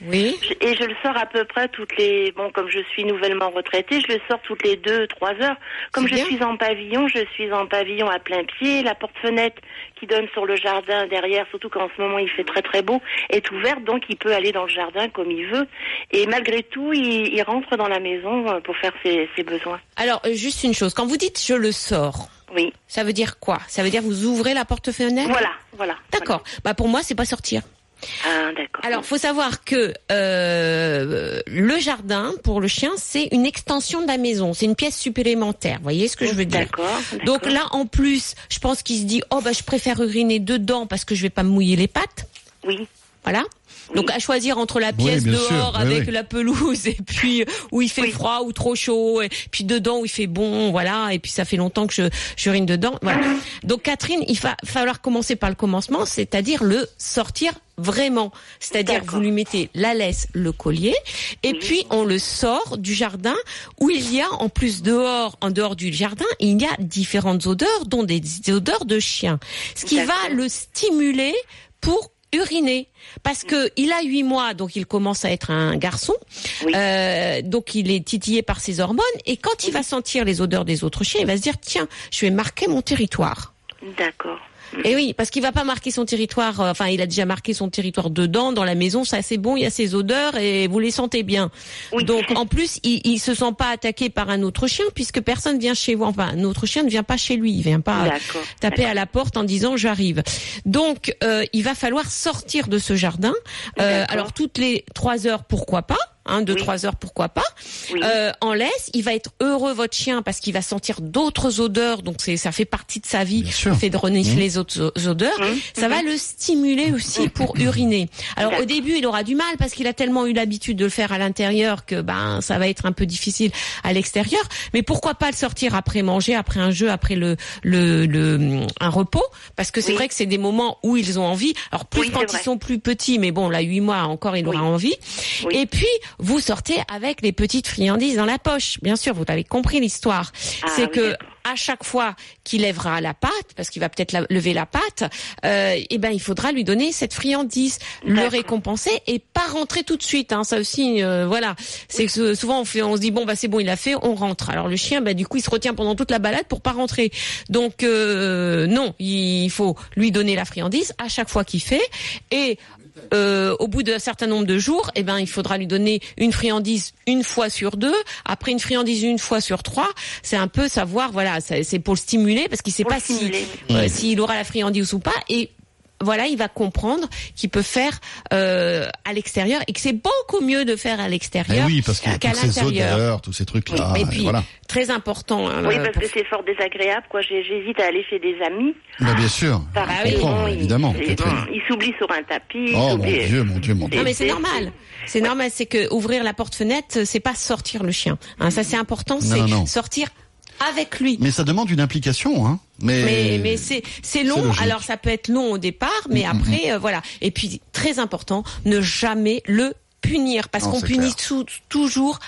Oui. Je- Et je le sors à peu près toutes les... Bon, comme je suis nouvellement retraitée, je le sors toutes les deux, trois heures. Comme je bien. suis en pavillon, je suis en pavillon à plein pied. La porte-fenêtre qui donne sur le jardin derrière, surtout qu'en ce moment il fait très très beau, est ouverte, donc il peut aller dans le jardin comme il veut. Et malgré tout, il, il rentre dans la maison euh, pour faire ses, ses besoins. Alors euh, juste une chose, quand vous dites je le sors, Oui. ça veut dire quoi? Ça veut dire vous ouvrez la porte-fenêtre Voilà, voilà. D'accord. Bah pour moi c'est pas sortir. Ah, d'accord. Alors, faut savoir que euh, le jardin pour le chien, c'est une extension de la maison, c'est une pièce supplémentaire. Vous voyez ce que je veux dire? D'accord. Donc là, en plus, je pense qu'il se dit, oh bah je préfère uriner dedans parce que je vais pas me mouiller les pattes. Oui. Voilà. Donc à choisir entre la pièce dehors sûr, oui, avec oui. la pelouse et puis où il fait Oui. froid ou trop chaud et puis dedans où il fait bon voilà et puis ça fait longtemps que je j'urine dedans voilà. Donc Catherine, il va falloir commencer par le commencement, c'est-à-dire le sortir vraiment. C'est-à-dire vous lui mettez la laisse, le collier et Oui. puis on le sort du jardin où il y a en plus dehors en dehors du jardin, il y a différentes odeurs dont des odeurs de chien. Ce qui va le stimuler pour uriner parce que il a huit mois donc il commence à être un garçon. Oui. Euh, donc il est titillé par ses hormones. Et quand il va sentir les odeurs des autres chiens il va se dire tiens je vais marquer mon territoire. D'accord. Et oui parce qu'il va pas marquer son territoire euh, enfin il a déjà marqué son territoire dedans dans la maison. Ça c'est bon il y a ses odeurs et vous les sentez bien. Oui. donc en plus il, il se sent pas attaqué par un autre chien puisque personne vient chez vous. Enfin un autre chien ne vient pas chez lui. Il vient pas taper à la porte en disant j'arrive. Donc euh, il va falloir sortir de ce jardin. Euh, alors toutes les trois heures, pourquoi pas? Hein, deux Oui. trois heures, pourquoi pas Oui. Euh, En laisse, il va être heureux votre chien parce qu'il va sentir d'autres odeurs. Donc c'est ça fait partie de sa vie. Bien sûr. Le fait de renifler les autres odeurs, Mmh. ça va le stimuler aussi pour uriner. Alors au début, il aura du mal parce qu'il a tellement eu l'habitude de le faire à l'intérieur que ben ça va être un peu difficile à l'extérieur. Mais pourquoi pas le sortir après manger, après un jeu, après le le, le un repos? Parce que c'est Oui. vrai que c'est des moments où ils ont envie. Alors plus Oui, quand ils sont plus petits, mais bon là huit mois encore, il aura Oui. envie. Oui. Et puis vous sortez avec les petites friandises dans la poche. Bien sûr, vous avez compris l'histoire. Ah, c'est oui, que à chaque fois qu'il lèvera la patte, parce qu'il va peut-être lever la patte, euh, eh ben il faudra lui donner cette friandise, le récompenser et pas rentrer tout de suite. Hein, ça aussi, euh, voilà. C'est que souvent on fait, on se dit bon bah c'est bon, il a fait, on rentre. Alors le chien, bah du coup il se retient pendant toute la balade pour pas rentrer. Donc euh, non, il faut lui donner la friandise à chaque fois qu'il fait et euh, au bout d'un certain nombre de jours, eh ben, il faudra lui donner une friandise une fois sur deux, après une friandise une fois sur trois. C'est un peu savoir, voilà, c'est pour le stimuler parce qu'il sait Pour pas si euh, s'il aura la friandise ou pas. Et voilà, il va comprendre qu'il peut faire euh, à l'extérieur et que c'est beaucoup mieux de faire à Eh l'extérieur oui, parce qu'il y a qu'à toutes ces l'intérieur. odeurs, tous ces et puis, voilà. très important. hein, Oui, parce pour- que c'est fort désagréable, quoi. J'hésite à aller chez des amis. Bah, bien sûr. Ah oui, comprend, bon, il- évidemment, il- Catherine. Il s'oublie sur un tapis. Oh mon Dieu, mon Dieu, mon Dieu. Non mais c'est normal. C'est normal, c'est que ouvrir la porte-fenêtre, c'est pas sortir le chien. Hein, ça c'est important, c'est sortir avec lui. Mais ça demande une implication, hein. Mais, Mais, mais c'est c'est long. Alors ça peut être long au départ, mais Mm, mm, après euh, voilà. Et puis très important, ne jamais le punir parce qu'on punit toujours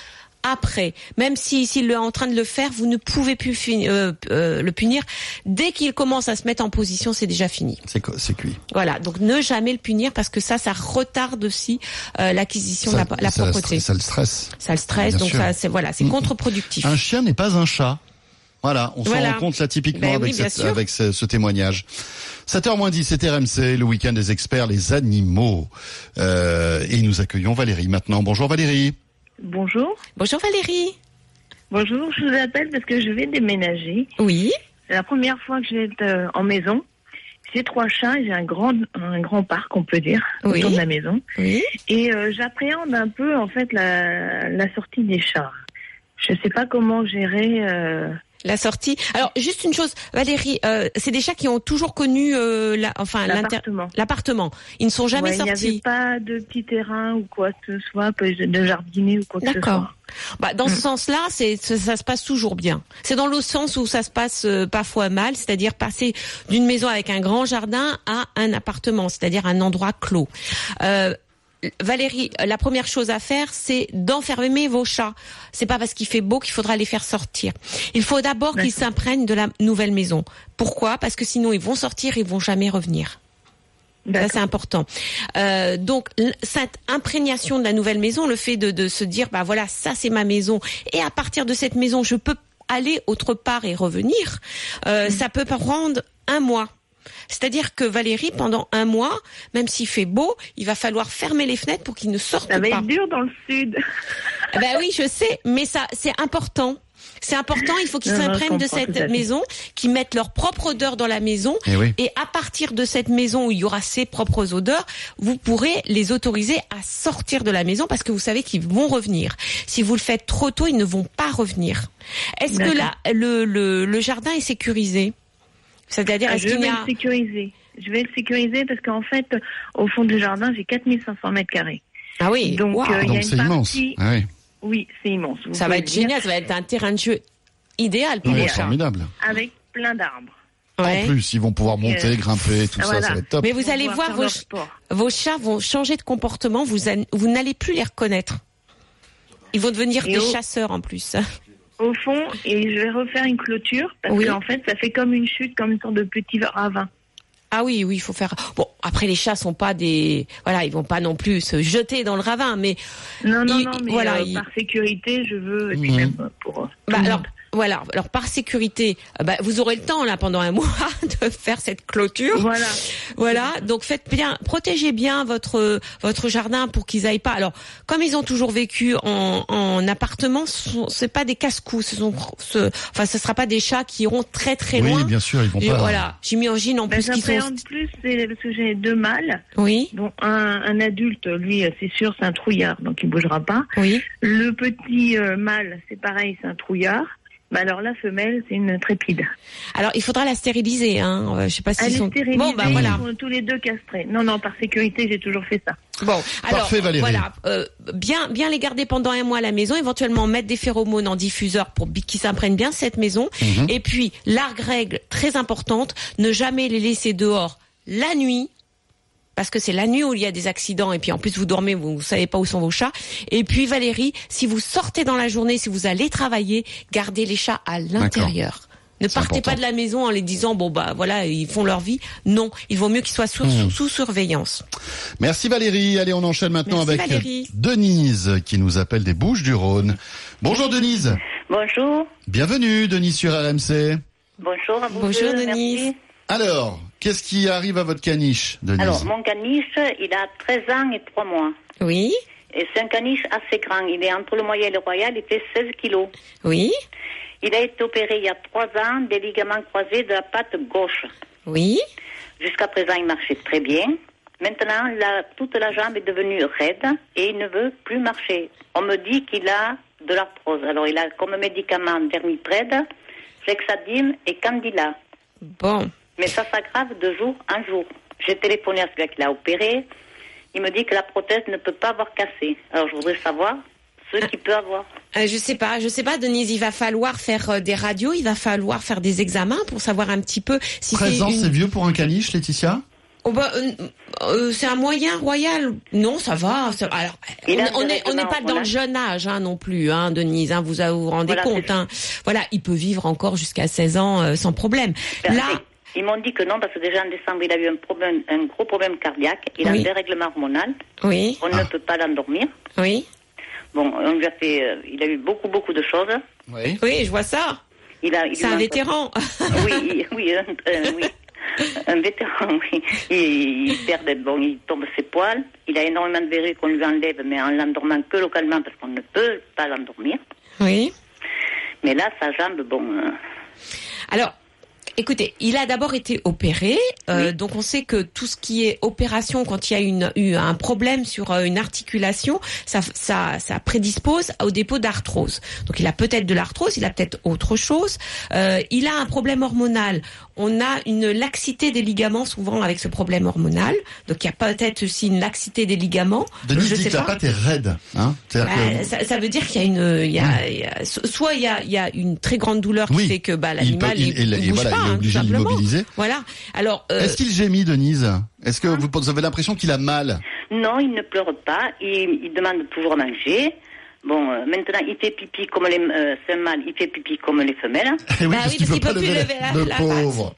après. Même si s'il est en train de le faire, vous ne pouvez plus euh, euh, le punir. Dès qu'il commence à se mettre en position, c'est déjà fini. c'est cuit. Voilà. Donc ne jamais le punir parce que ça, ça retarde aussi euh, l'acquisition de la, la propreté. Ça le stresse. Ça le stresse, Bien donc sûr. ça, c'est voilà, c'est Mm. contre-productif. Un chien n'est pas un chat. Voilà, on Voilà. s'en rend compte là typiquement Ben avec, oui, cette- avec ce, ce témoignage. 7h moins 10, c'est RMC, le week-end des experts, les animaux. Euh, et nous accueillons Valérie maintenant. Bonjour Valérie. Bonjour. Bonjour Valérie. Bonjour, je vous appelle parce que je vais déménager. Oui. C'est la première fois que je vais être euh, en maison. J'ai trois chats et j'ai un grand, un grand parc, on peut dire, Oui. autour de la maison. Oui. Et euh, j'appréhende un peu, en fait, la, la sortie des chats. Je sais pas comment gérer. euh, La sortie. Alors juste une chose, Valérie, euh, c'est des chats qui ont toujours connu euh, la, enfin l'appartement. l'appartement. Ils ne sont jamais Ouais, Il n'y avait sortis. pas de petit terrain ou quoi que ce soit, de jardinier ou quoi que ce D'accord. soit. Bah, dans ce Mm. sens-là, c'est ça, ça se passe toujours bien. C'est dans le sens où ça se passe euh, parfois mal, c'est-à-dire passer d'une maison avec un grand jardin à un appartement, c'est-à-dire un endroit clos. Euh, Valérie, la première chose à faire, c'est d'enfermer vos chats. C'est pas parce qu'il fait beau qu'il faudra les faire sortir. Il faut d'abord qu'ils s'imprègnent de la nouvelle maison. Pourquoi? Parce que sinon ils vont sortir, ils vont jamais revenir. Ça, c'est important. Euh, donc, cette imprégnation de la nouvelle maison, le fait de, de se dire, bah voilà, ça c'est ma maison, et à partir de cette maison, je peux aller autre part et revenir, euh, ça peut prendre un mois. C'est-à-dire que Valérie, pendant un mois, même s'il fait beau, il va falloir fermer les fenêtres pour qu'il ne sorte Ça va pas. être dur dans le sud. Eh Ben oui, je sais, mais ça, c'est important. C'est important. Il faut qu'ils s'imprègnent de cette maison, qu'ils mettent leur propre odeur dans la maison. Eh oui. Et à partir de cette maison où il y aura ses propres odeurs, vous pourrez les autoriser à sortir de la maison parce que vous savez qu'ils vont revenir. Si vous le faites trop tôt, ils ne vont pas revenir. Est-ce que là, le, le, le jardin est sécurisé? C'est-à-dire, est-ce je qu'il y vais a... le sécuriser. Je vais le sécuriser parce qu'en fait, au fond du jardin, j'ai 4500 mètres carrés. Ah oui, Donc, waouh. euh, il y a Donc une c'est immense. partie- Ah oui, Oui, c'est immense. vous ça va être dire. génial, ça va être un terrain de jeu idéal pour Oui, les formidable. Avec plein d'arbres. Ouais. En plus, ils vont pouvoir monter, Euh, grimper, tout ça, voilà. ça va être top. Mais vous allez voir vos, ch- chats vont changer de comportement, vous, an- vous n'allez plus les reconnaître. Ils vont devenir Et des au- chasseurs en plus. Au fond, et je vais refaire une clôture parce Oui. qu'en fait, ça fait comme une chute, comme une sorte de petit ravin. Ah oui, oui, il faut faire. Bon, après les chats sont pas des, voilà, ils vont pas non plus se jeter dans le ravin, mais Non, non, non, mais voilà, euh, par sécurité, je veux, et puis même pour. euh, Bah alors. Voilà. Alors par sécurité, euh, bah, vous aurez le temps là pendant un mois de faire cette clôture. Voilà. Voilà. Donc faites bien, protégez bien votre votre jardin pour qu'ils aillent pas. Alors comme ils ont toujours vécu en, en appartement, ce sont- c'est pas des casse-coups. Ce sont, ce, enfin, ce sera pas des chats qui iront très très Oui, loin. bien sûr, ils vont Et pas. voilà. J'imagine en Bah, plus qu'ils sont. J'appréhende plus, c'est parce que j'ai deux mâles. Oui. Bon, un, un adulte, lui, euh, c'est sûr, c'est un trouillard, donc il bougera pas. Oui. Le petit euh, mâle, c'est pareil, c'est un trouillard. Mais alors la femelle, c'est une trépide. Alors il faudra la stériliser. Hein. Euh, Je sais pas est sont. stérilisée, Bon bah voilà. ils sont tous les deux castrés. Non, non, par sécurité, j'ai toujours fait ça. Bon, alors Parfait, Valérie. voilà, euh, bien bien les garder pendant un mois à la maison, éventuellement mettre des phéromones en diffuseur pour qu'ils s'imprègnent bien cette maison. Mhm. Et puis largue règle très importante, ne jamais les laisser dehors la nuit. Parce que c'est la nuit où il y a des accidents et puis en plus vous dormez, vous ne savez pas où sont vos chats. Et puis Valérie, si vous sortez dans la journée, si vous allez travailler, gardez les chats à l'intérieur. Ne partez important. pas de la maison en les disant bon bah voilà ils font leur vie. Non, il vaut mieux qu'ils soient sous, sous surveillance. Merci Valérie. Allez, on enchaîne maintenant Merci, avec Valérie. Denise qui nous appelle des Bouches du Rhône. Bonjour Denise. Bonjour. Bienvenue Denise sur RMC. Bonjour à vous Bonjour, deux, Denise. merci. Alors, qu'est-ce qui arrive à votre caniche, Denise Alors, mon caniche, il a 13 ans et 3 mois. Oui, Et c'est un caniche assez grand. Il est entre le moyen et le royal, il fait 16 kilos. oui, Il a été opéré il y a 3 ans des ligaments croisés de la patte gauche. oui. Jusqu'à présent, il marchait très bien. Maintenant, la- toute la jambe est devenue raide et il ne veut plus marcher. On me dit qu'il a de l'arthrose. Alors, il a comme médicament Dermiprède, Flexadim et Candila. Bon. Mais ça s'aggrave de jour en jour. J'ai téléphoné à celui qui l'a opéré. Il me dit que la prothèse ne peut pas avoir cassé. Alors, je voudrais savoir ce qu'il peut avoir. Euh, je sais pas, je sais pas, Denise. Il va falloir faire euh, des radios, il va falloir faire des examens pour savoir un petit peu si 13 c'est ans, une- c'est vieux pour un caniche, Laetitia? Oh, bah, euh, euh, c'est un moyen royal. Non, ça va. ça- Alors, on n'est pas dans le jeune âge hein, non plus, hein, Denise. Hein, vous vous rendez Voilà, compte. Hein. Voilà, il peut vivre encore jusqu'à 16 ans euh, sans problème. Là, Ils m'ont dit que non, parce que déjà en décembre, il a eu un, problème, un gros problème cardiaque. Il a Oui. un dérèglement hormonal. oui, On ne peut pas l'endormir. oui, Bon, on lui a fait. euh, il a eu beaucoup, beaucoup de choses. Oui. oui, je vois ça. Il a, il C'est un vétéran. Oui, il- oui, oui. Un vétéran, oui. Il, il perd, bon, il tombe ses poils. Il a énormément de verrues qu'on lui enlève, mais en l'endormant que localement, parce qu'on ne peut pas l'endormir. oui. Mais là, sa jambe, bon. euh, Alors, écoutez, il a d'abord été opéré, euh, Oui. donc on sait que tout ce qui est opération, quand il y a une, eu un problème sur euh, une articulation, ça, ça, ça prédispose au dépôt d'arthrose. Donc il a peut-être de l'arthrose, il a peut-être autre chose. Euh, il a un problème hormonal. On a une laxité des ligaments souvent avec ce problème hormonal. Donc il y a peut-être aussi une laxité des ligaments. Denise Je dit sais que la pas. pâte est raide. Hein Bah, que- ça, ça veut dire qu'il y a une, il y a, il y a- so- soit il y a, il y a une très grande douleur qui Oui. fait que bah, Il peut- l'animal il- bouge voilà, pas, il est hein, obligé de l'immobiliser. Voilà. Alors, euh, Est-ce qu'il gémit, Denise? Est-ce que vous, vous avez l'impression qu'il a mal? Non, il ne pleure pas. Il, il demande toujours à manger. Bon, euh, maintenant, il fait pipi comme les. Euh, c'est un mâle, il fait pipi comme les femelles. Eh Bah parce oui, qu'il parce qu'il pas peut plus lever lever la- le la pauvre.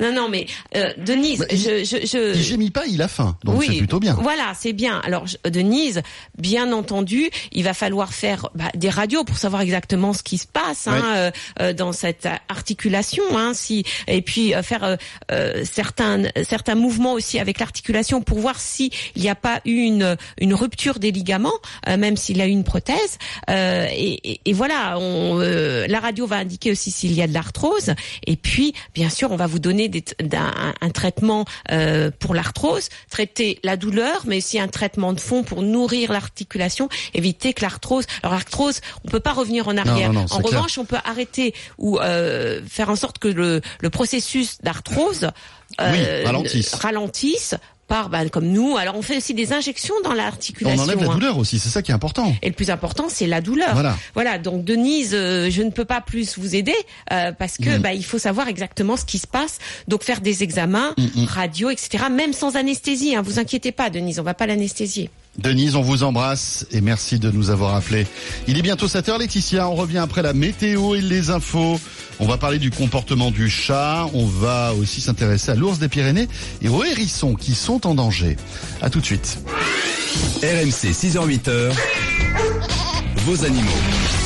Non, non, mais euh, Denise, Bah, je, je, je- Il gémit pas, il a faim. Donc oui, c'est plutôt bien. Voilà, c'est bien. Alors je- Denise, bien entendu, il va falloir faire bah, des radios pour savoir exactement ce qui se passe hein, Ouais. euh, euh, dans cette articulation, hein, si et puis euh, faire euh, euh, certains certains mouvements aussi avec l'articulation pour voir si il n'y a pas eu une une rupture des ligaments, euh, même s'il a eu une prothèse. Euh, et, et- et voilà, on, euh, la radio va indiquer aussi s'il y a de l'arthrose. Et puis, bien sûr, on va vous donner des t- d'un- un, traitement euh, pour l'arthrose, traiter la douleur, mais aussi un traitement de fond pour nourrir l'articulation, éviter que l'arthrose. Alors l'arthrose, on peut pas revenir en arrière. non, non, en clair. revanche, on peut arrêter ou euh, faire en sorte que le, le processus d'arthrose Oui, ralentisse. ralentisse par, ben, comme nous. Alors on fait aussi des injections dans On l'articulation. enlève la hein. douleur aussi, c'est ça qui est important. Et le plus important, c'est la douleur. Voilà. Voilà. Donc Denise, euh, je ne peux pas plus vous aider euh, parce que Mhm. bah, il faut savoir exactement ce qui se passe. Donc faire des examens, Mhm. radio, etc. Même sans anesthésie. Hein, vous inquiétez pas, Denise, on va pas l'anesthésier. Denise, on vous embrasse et merci de nous avoir appelés. Il est bientôt 7h, Laetitia. On revient après la météo et les infos. On va parler du comportement du chat. On va aussi s'intéresser à l'ours des Pyrénées et aux hérissons qui sont en danger. À tout de suite. RMC 6h-8h. Vos animaux.